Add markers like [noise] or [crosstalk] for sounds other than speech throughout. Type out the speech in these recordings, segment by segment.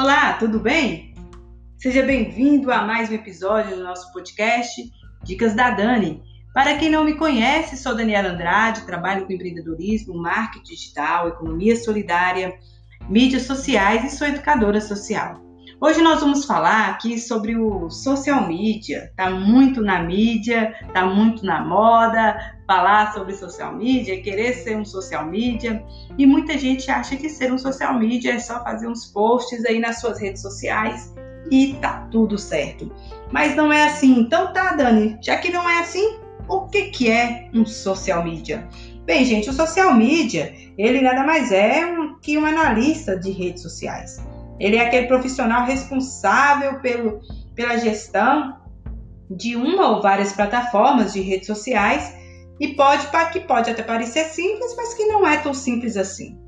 Olá, tudo bem? Seja bem-vindo a mais um episódio do nosso podcast Dicas da Dani. Para quem não me conhece, sou Daniela Andrade, trabalho com empreendedorismo, marketing digital, economia solidária, mídias sociais e sou educadora social. Hoje nós vamos falar aqui sobre o social media. Tá muito na mídia, tá muito na moda falar sobre social media, querer ser um social media. E muita gente acha que ser um social media é só fazer uns posts aí nas suas redes sociais e tá tudo certo. Mas não é assim. Então tá, Dani, já que não é assim, o que que é um social media? Bem, gente, o social media, ele nada mais é um, que um analista de redes sociais. Ele é aquele profissional responsável pelo, pela gestão de uma ou várias plataformas de redes sociais e pode que pode até parecer simples, mas que não é tão simples assim.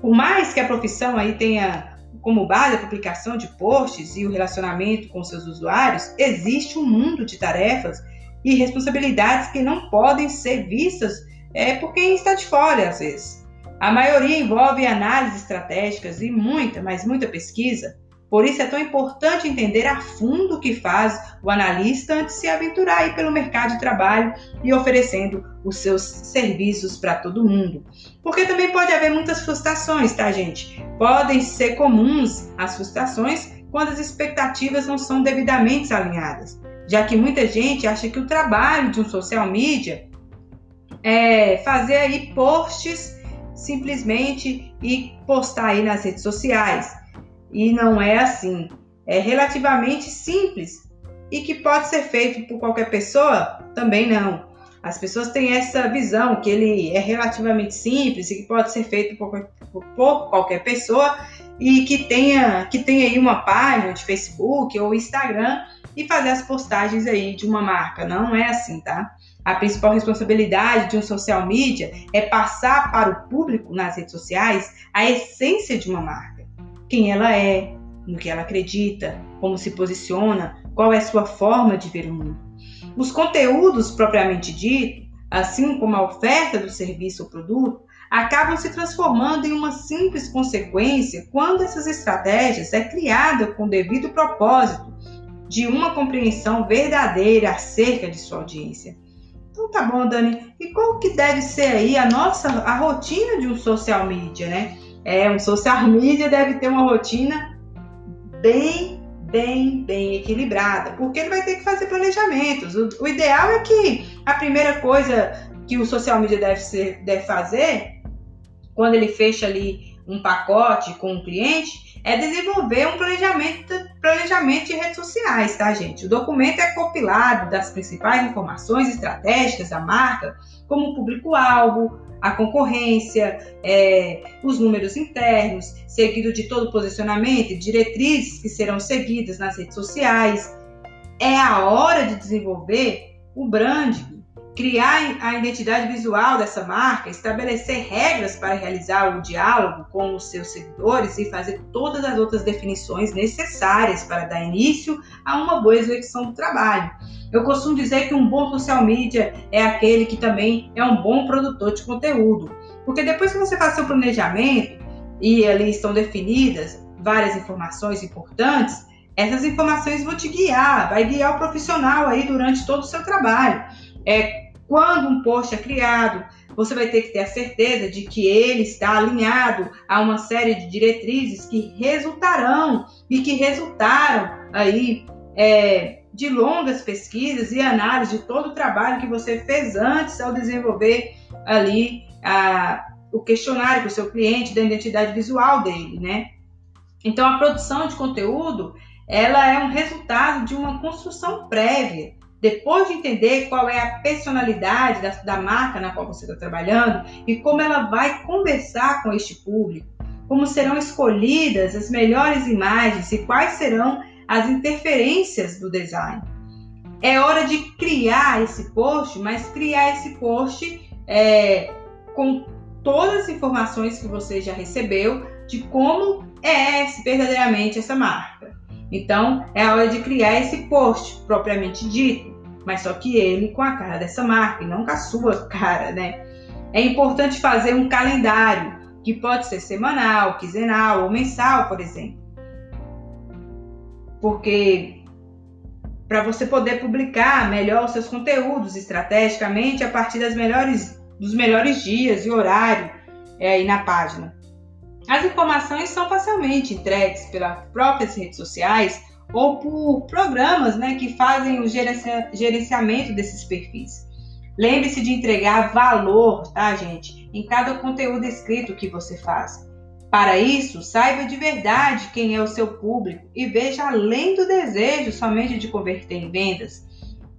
Por mais que a profissão aí tenha como base a publicação de posts e o relacionamento com seus usuários, existe um mundo de tarefas e responsabilidades que não podem ser vistas é, por quem está de fora às vezes. A maioria envolve análises estratégicas e muita, mas muita pesquisa. Por isso é tão importante entender a fundo o que faz o analista antes de se aventurar aí pelo mercado de trabalho e oferecendo os seus serviços para todo mundo. Porque também pode haver muitas frustrações, tá, gente? Podem ser comuns as frustrações quando as expectativas não são devidamente alinhadas, já que muita gente acha que o trabalho de um social media é fazer aí posts simplesmente e postar aí nas redes sociais. E não é assim. É relativamente simples e que pode ser feito por qualquer pessoa? Também não. As pessoas têm essa visão que ele é relativamente simples e que pode ser feito por, por, qualquer pessoa e que tenha que tenha aí uma página de Facebook ou Instagram e fazer as postagens aí de uma marca. Não é assim, tá? A principal responsabilidade de um social media é passar para o público nas redes sociais a essência de uma marca. Quem ela é, no que ela acredita, como se posiciona, qual é a sua forma de ver o mundo. Os conteúdos propriamente dito, assim como a oferta do serviço ou produto, acabam se transformando em uma simples consequência quando essas estratégias é criada com o devido propósito de uma compreensão verdadeira acerca de sua audiência. Então tá bom, Dani. E qual que deve ser aí a nossa a rotina de um social media, né? É, um social [laughs] media deve ter uma rotina bem, bem, bem equilibrada, porque ele vai ter que fazer planejamentos. O, o ideal é que a primeira coisa que o social media deve, ser, deve fazer, quando ele fecha ali um pacote com um cliente, é desenvolver um planejamento, planejamento de redes sociais, tá, gente? O documento é compilado das principais informações estratégicas da marca, como o público-alvo, a concorrência, é, os números internos, seguido de todo o posicionamento e diretrizes que serão seguidas nas redes sociais. É a hora de desenvolver o branding, criar a identidade visual dessa marca, estabelecer regras para realizar o diálogo com os seus seguidores e fazer todas as outras definições necessárias para dar início a uma boa execução do trabalho. Eu costumo dizer que um bom social media é aquele que também é um bom produtor de conteúdo, porque depois que você faz seu planejamento e ali estão definidas várias informações importantes, essas informações vão te guiar, vai guiar o profissional aí durante todo o seu trabalho. É, quando um post é criado, você vai ter que ter a certeza de que ele está alinhado a uma série de diretrizes que resultarão e que resultaram aí é, de longas pesquisas e análise de todo o trabalho que você fez antes ao desenvolver ali a, o questionário para o seu cliente da identidade visual dele, né? Então a produção de conteúdo ela é um resultado de uma construção prévia depois de entender qual é a personalidade da, da marca na qual você está trabalhando e como ela vai conversar com este público, como serão escolhidas as melhores imagens e quais serão as interferências do design. É hora de criar esse post, mas criar esse post é, com todas as informações que você já recebeu de como é verdadeiramente essa marca. Então, é a hora de criar esse post propriamente dito mas só que ele com a cara dessa marca e não com a sua cara, né? É importante fazer um calendário que pode ser semanal, quinzenal ou mensal, por exemplo. porque para você poder publicar melhor os seus conteúdos estrategicamente a partir das melhores, dos melhores dias e horário é, aí na página. As informações são facilmente entregues pelas próprias redes sociais ou por programas né, que fazem o gerenciamento desses perfis. Lembre-se de entregar valor, tá, gente, em cada conteúdo escrito que você faz. Para isso, saiba de verdade quem é o seu público e veja além do desejo somente de converter em vendas.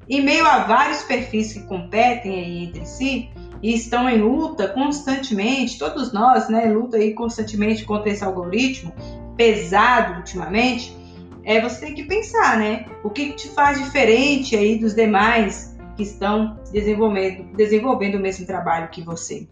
Em meio a vários perfis que competem aí entre si e estão em luta constantemente, todos nós, né, luta aí constantemente contra esse algoritmo pesado ultimamente, é você tem que pensar, né, o que te faz diferente aí dos demais que estão desenvolvendo, desenvolvendo o mesmo trabalho que você.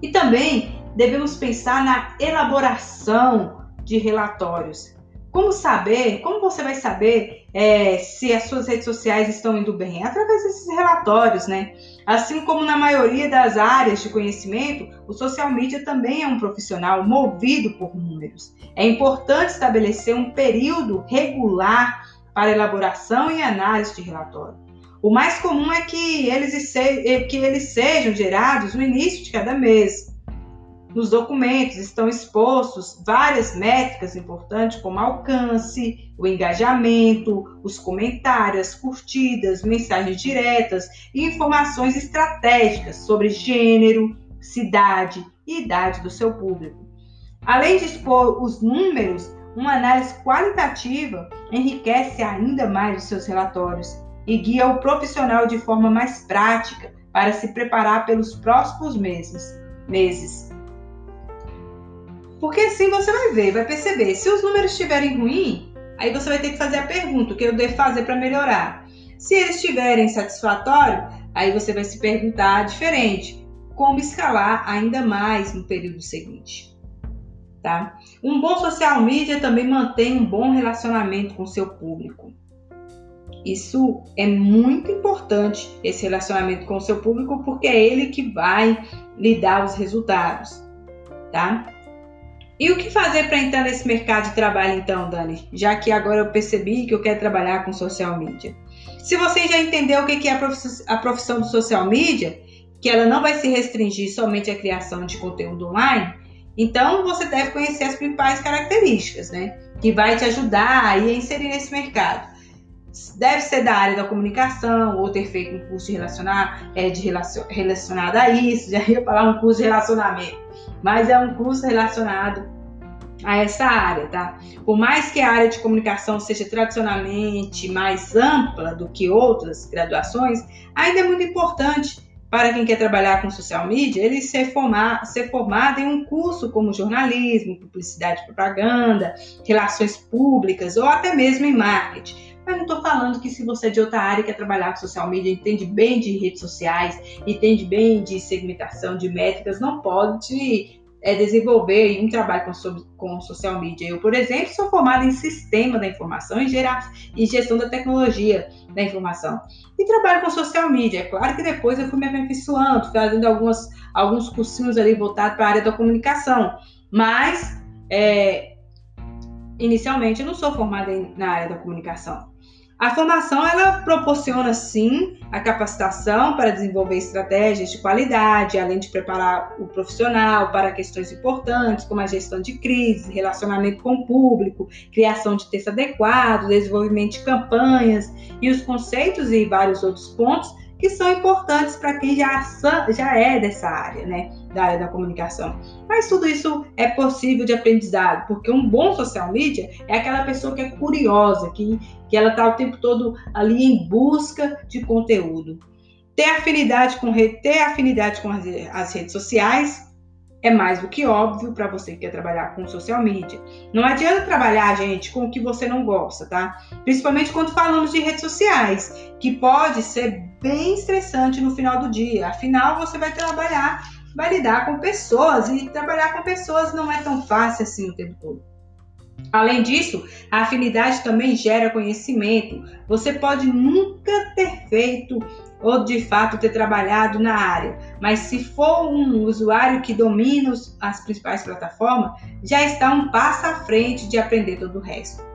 E também devemos pensar na elaboração de relatórios. Como saber, como você vai saber é, se as suas redes sociais estão indo bem? Através desses relatórios, né? Assim como na maioria das áreas de conhecimento, o social media também é um profissional movido por números. É importante estabelecer um período regular para elaboração e análise de relatório. O mais comum é que eles, que eles sejam gerados no início de cada mês, nos documentos estão expostos várias métricas importantes, como alcance, o engajamento, os comentários, curtidas, mensagens diretas e informações estratégicas sobre gênero, cidade e idade do seu público. Além de expor os números, uma análise qualitativa enriquece ainda mais os seus relatórios e guia o profissional de forma mais prática para se preparar pelos próximos meses. meses. Porque assim você vai ver, vai perceber. Se os números estiverem ruins, aí você vai ter que fazer a pergunta: o que eu devo fazer para melhorar? Se eles estiverem satisfatórios, aí você vai se perguntar diferente: como escalar ainda mais no período seguinte? Tá? Um bom social media também mantém um bom relacionamento com seu público. Isso é muito importante, esse relacionamento com o seu público, porque é ele que vai lhe dar os resultados, tá? E o que fazer para entrar nesse mercado de trabalho então, Dani? Já que agora eu percebi que eu quero trabalhar com social media. Se você já entendeu o que é a profissão do social media, que ela não vai se restringir somente à criação de conteúdo online, então você deve conhecer as principais características, né? Que vai te ajudar a inserir nesse mercado. Deve ser da área da comunicação, ou ter feito um curso de, relacionar, é, de relacion, relacionado a isso, [laughs] já ia falar um curso de relacionamento mas é um curso relacionado a essa área, tá? Por mais que a área de comunicação seja tradicionalmente mais ampla do que outras graduações, ainda é muito importante para quem quer trabalhar com social media, ele ser, formar, ser formado em um curso como jornalismo, publicidade e propaganda, relações públicas ou até mesmo em marketing. Mas não estou falando que se você é de outra área quer trabalhar com social media, entende bem de redes sociais, entende bem de segmentação, de métricas, não pode é, desenvolver um trabalho com, com social media. Eu, por exemplo, sou formada em sistema da informação e, gerar, e gestão da tecnologia da informação. E trabalho com social media. É claro que depois eu fui me aperfeiçoando, fazendo algumas, alguns cursinhos ali voltados para a área da comunicação. Mas, é, inicialmente, eu não sou formada em, na área da comunicação. A formação ela proporciona sim a capacitação para desenvolver estratégias de qualidade, além de preparar o profissional para questões importantes como a gestão de crise, relacionamento com o público, criação de texto adequado, desenvolvimento de campanhas e os conceitos e vários outros pontos que são importantes para quem já, já é dessa área, né? Da área da comunicação. Mas tudo isso é possível de aprendizado, porque um bom social media é aquela pessoa que é curiosa, que, que ela está o tempo todo ali em busca de conteúdo. Ter afinidade com, ter afinidade com as, as redes sociais é mais do que óbvio para você que quer trabalhar com social media. Não adianta trabalhar, gente, com o que você não gosta, tá? Principalmente quando falamos de redes sociais, que pode ser bem estressante no final do dia. Afinal, você vai trabalhar, vai lidar com pessoas e trabalhar com pessoas não é tão fácil assim o tempo todo. Além disso, a afinidade também gera conhecimento. Você pode nunca ter feito ou de fato ter trabalhado na área, mas se for um usuário que domina as principais plataformas, já está um passo à frente de aprender todo o resto.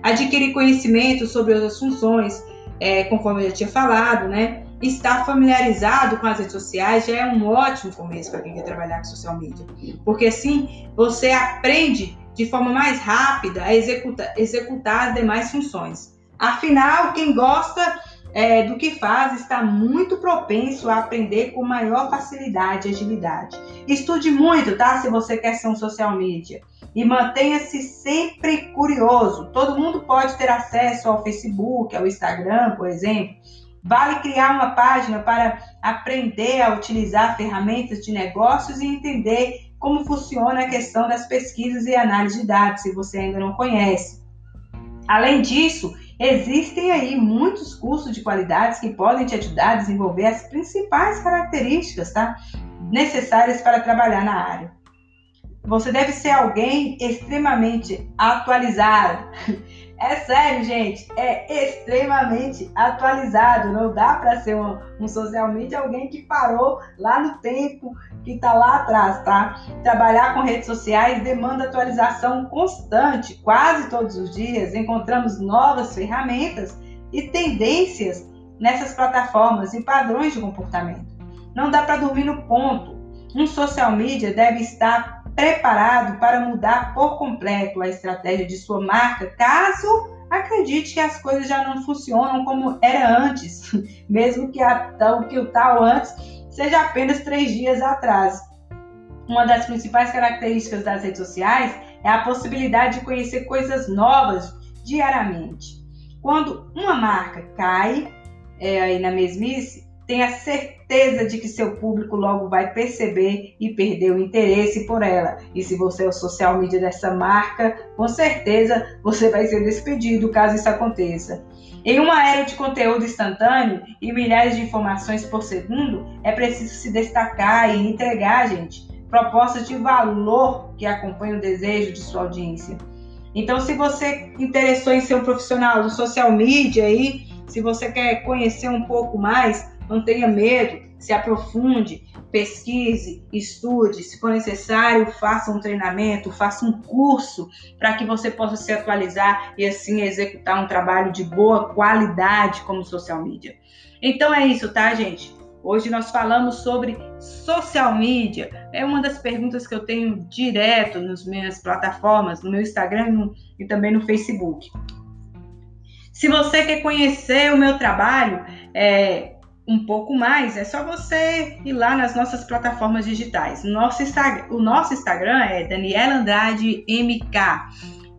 adquirir conhecimento sobre outras funções, é, conforme eu já tinha falado, né? Estar familiarizado com as redes sociais já é um ótimo começo para quem quer trabalhar com social media, porque assim você aprende de forma mais rápida a executar, executar as demais funções. Afinal, quem gosta é, do que faz está muito propenso a aprender com maior facilidade e agilidade. Estude muito, tá? Se você quer ser um social media. E mantenha-se sempre curioso. Todo mundo pode ter acesso ao Facebook, ao Instagram, por exemplo. Vale criar uma página para aprender a utilizar ferramentas de negócios e entender como funciona a questão das pesquisas e análise de dados, se você ainda não conhece. Além disso, existem aí muitos cursos de qualidades que podem te ajudar a desenvolver as principais características tá? necessárias para trabalhar na área. Você deve ser alguém extremamente atualizado. É sério, gente, é extremamente atualizado. Não dá para ser um, um, social media alguém que parou lá no tempo, que está lá atrás, tá? Trabalhar com redes sociais demanda atualização constante, quase todos os dias. Encontramos novas ferramentas e tendências nessas plataformas e padrões de comportamento. Não dá para dormir no ponto. Um social media deve estar preparado para mudar por completo a estratégia de sua marca, caso acredite que as coisas já não funcionam como era antes, [laughs] mesmo que, a, que o tal antes seja apenas três dias atrás. Uma das principais características das redes sociais é a possibilidade de conhecer coisas novas diariamente. Quando uma marca cai é, aí na mesmice, tenha certeza de que seu público logo vai perceber e perder o interesse por ela. E se você é o social media dessa marca, com certeza você vai ser despedido caso isso aconteça. Em uma era de conteúdo instantâneo e milhares de informações por segundo, é preciso se destacar e entregar, gente, propostas de valor que acompanhem o desejo de sua audiência. Então, se você interessou em ser um profissional do social media aí, se você quer conhecer um pouco mais, não tenha medo, se aprofunde, pesquise, estude, se for necessário, faça um treinamento, faça um curso para que você possa se atualizar e assim executar um trabalho de boa qualidade como social media. Então é isso, tá, gente? Hoje nós falamos sobre social media. É uma das perguntas que eu tenho direto nas minhas plataformas, no meu Instagram e também no Facebook. Se você quer conhecer o meu trabalho, é, um pouco mais, é só você ir lá nas nossas plataformas digitais. Nosso o nosso Instagram é Daniela Andrade MK.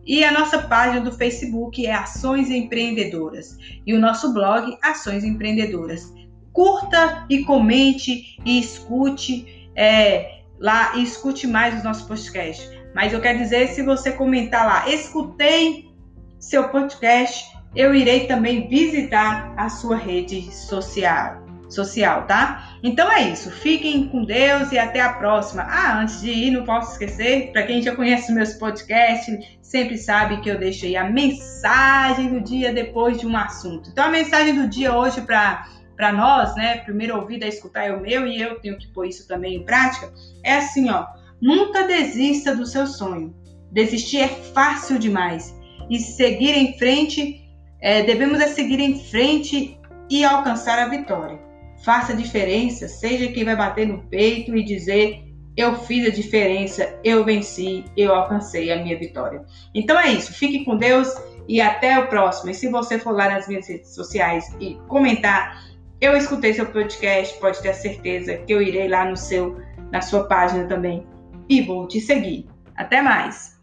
E a nossa página do Facebook é Ações Empreendedoras. E o nosso blog, Ações Empreendedoras. Curta e comente e escute é, lá e escute mais os nossos podcasts. Mas eu quero dizer, se você comentar lá, escutei seu podcast, eu irei também visitar a sua rede social, social, tá? Então é isso. Fiquem com Deus e até a próxima. Ah, antes de ir, não posso esquecer, para quem já conhece meus podcasts, sempre sabe que eu deixo aí a mensagem do dia depois de um assunto. Então a mensagem do dia hoje para para nós, né, primeiro ouvir, a escutar é o meu e eu tenho que pôr isso também em prática, é assim, ó, nunca desista do seu sonho. Desistir é fácil demais e seguir em frente é, devemos é seguir em frente e alcançar a vitória. Faça diferença, seja quem vai bater no peito e dizer: Eu fiz a diferença, eu venci, eu alcancei a minha vitória. Então é isso, fique com Deus e até o próximo. E se você for lá nas minhas redes sociais e comentar, eu escutei seu podcast, pode ter certeza que eu irei lá no seu, na sua página também e vou te seguir. Até mais!